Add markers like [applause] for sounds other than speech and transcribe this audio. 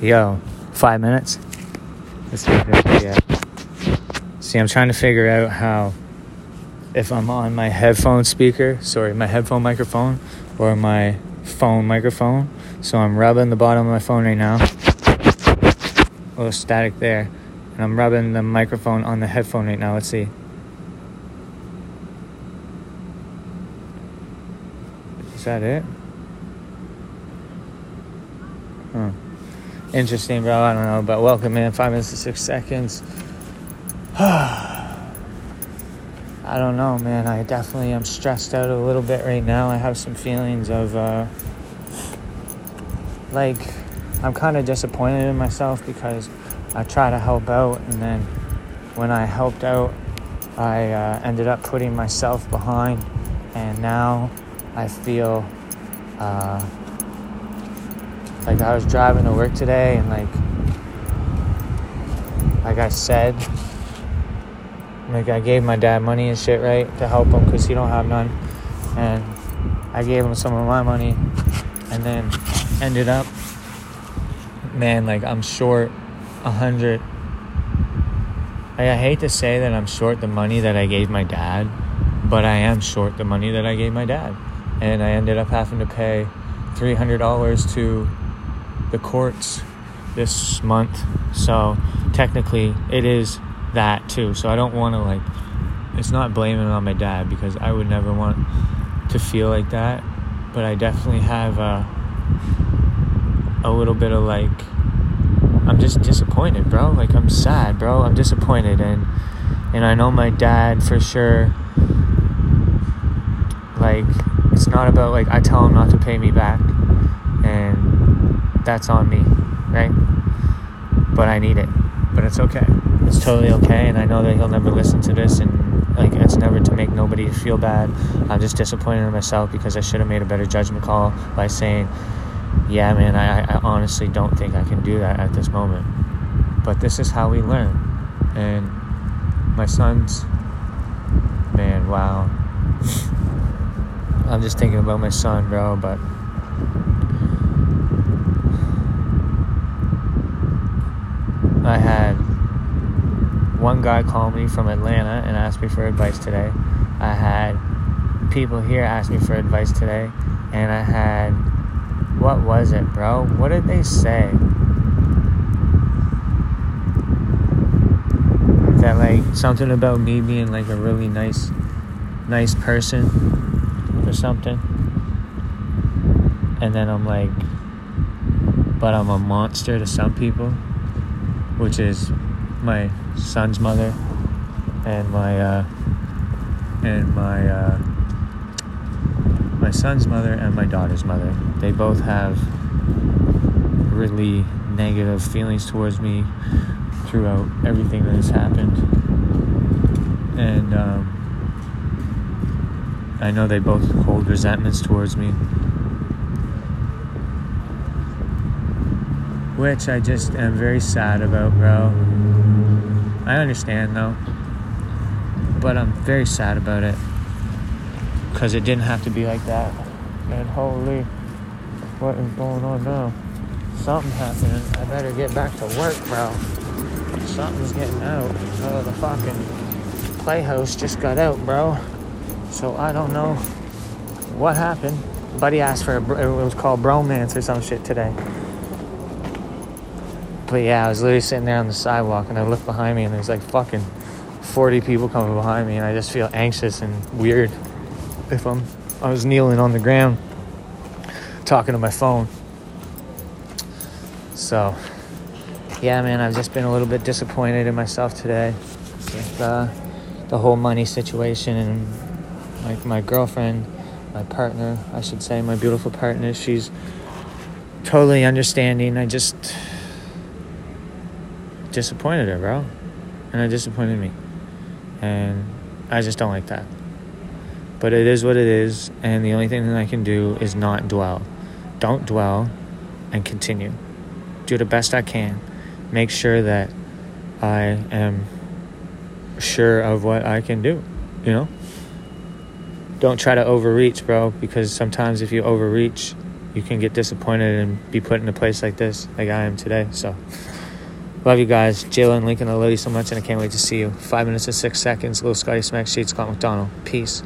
Yo, five minutes. Let's see. See, I'm trying to figure out how if I'm on my headphone speaker, sorry, my headphone microphone or my phone microphone. So I'm rubbing the bottom of my phone right now. A little static there. And I'm rubbing the microphone on the headphone right now. Let's see. Is that it? Huh. Interesting, bro. I don't know, but welcome, man. Five minutes to six seconds. [sighs] I don't know, man. I definitely am stressed out a little bit right now. I have some feelings of, uh, like, I'm kind of disappointed in myself because I try to help out, and then when I helped out, I uh, ended up putting myself behind, and now I feel. Uh, like I was driving to work today and like like I said like I gave my dad money and shit right to help him because he don't have none. And I gave him some of my money and then ended up man like I'm short a hundred. Like, I hate to say that I'm short the money that I gave my dad but I am short the money that I gave my dad. And I ended up having to pay $300 to the courts this month. So technically, it is that too. So I don't want to like. It's not blaming on my dad because I would never want to feel like that. But I definitely have a a little bit of like. I'm just disappointed, bro. Like I'm sad, bro. I'm disappointed, and and I know my dad for sure. Like it's not about like I tell him not to pay me back, that's on me, right? But I need it. But it's okay. It's totally okay. And I know that he'll never listen to this. And like, it's never to make nobody feel bad. I'm just disappointed in myself because I should have made a better judgment call by saying, yeah, man, I, I honestly don't think I can do that at this moment. But this is how we learn. And my son's, man, wow. [laughs] I'm just thinking about my son, bro, but I had one guy call me from Atlanta and ask me for advice today. I had people here ask me for advice today. And I had, what was it, bro? What did they say? That, like, something about me being, like, a really nice, nice person or something. And then I'm like, but I'm a monster to some people which is my son's mother and my uh, and my uh, my son's mother and my daughter's mother. They both have really negative feelings towards me throughout everything that has happened, and um, I know they both hold resentments towards me. Which I just am very sad about, bro. I understand though, but I'm very sad about it because it didn't have to be like that. And holy, what is going on now? Something happening. I better get back to work, bro. Something's getting out. Oh, the fucking playhouse just got out, bro. So I don't know what happened. Buddy asked for a, it was called bromance or some shit today. But yeah, I was literally sitting there on the sidewalk and I look behind me and there's like fucking 40 people coming behind me and I just feel anxious and weird if I'm I was kneeling on the ground talking to my phone. So yeah, man, I've just been a little bit disappointed in myself today with uh, the whole money situation and like my girlfriend, my partner, I should say, my beautiful partner, she's totally understanding. I just disappointed her, bro. And it disappointed me. And I just don't like that. But it is what it is, and the only thing that I can do is not dwell. Don't dwell and continue. Do the best I can. Make sure that I am sure of what I can do, you know? Don't try to overreach, bro, because sometimes if you overreach, you can get disappointed and be put in a place like this, like I am today. So, love you guys. Jalen, Lincoln, I love you so much, and I can't wait to see you. Five minutes and six seconds. Little Scotty Smack Sheets, Scott McDonald. Peace.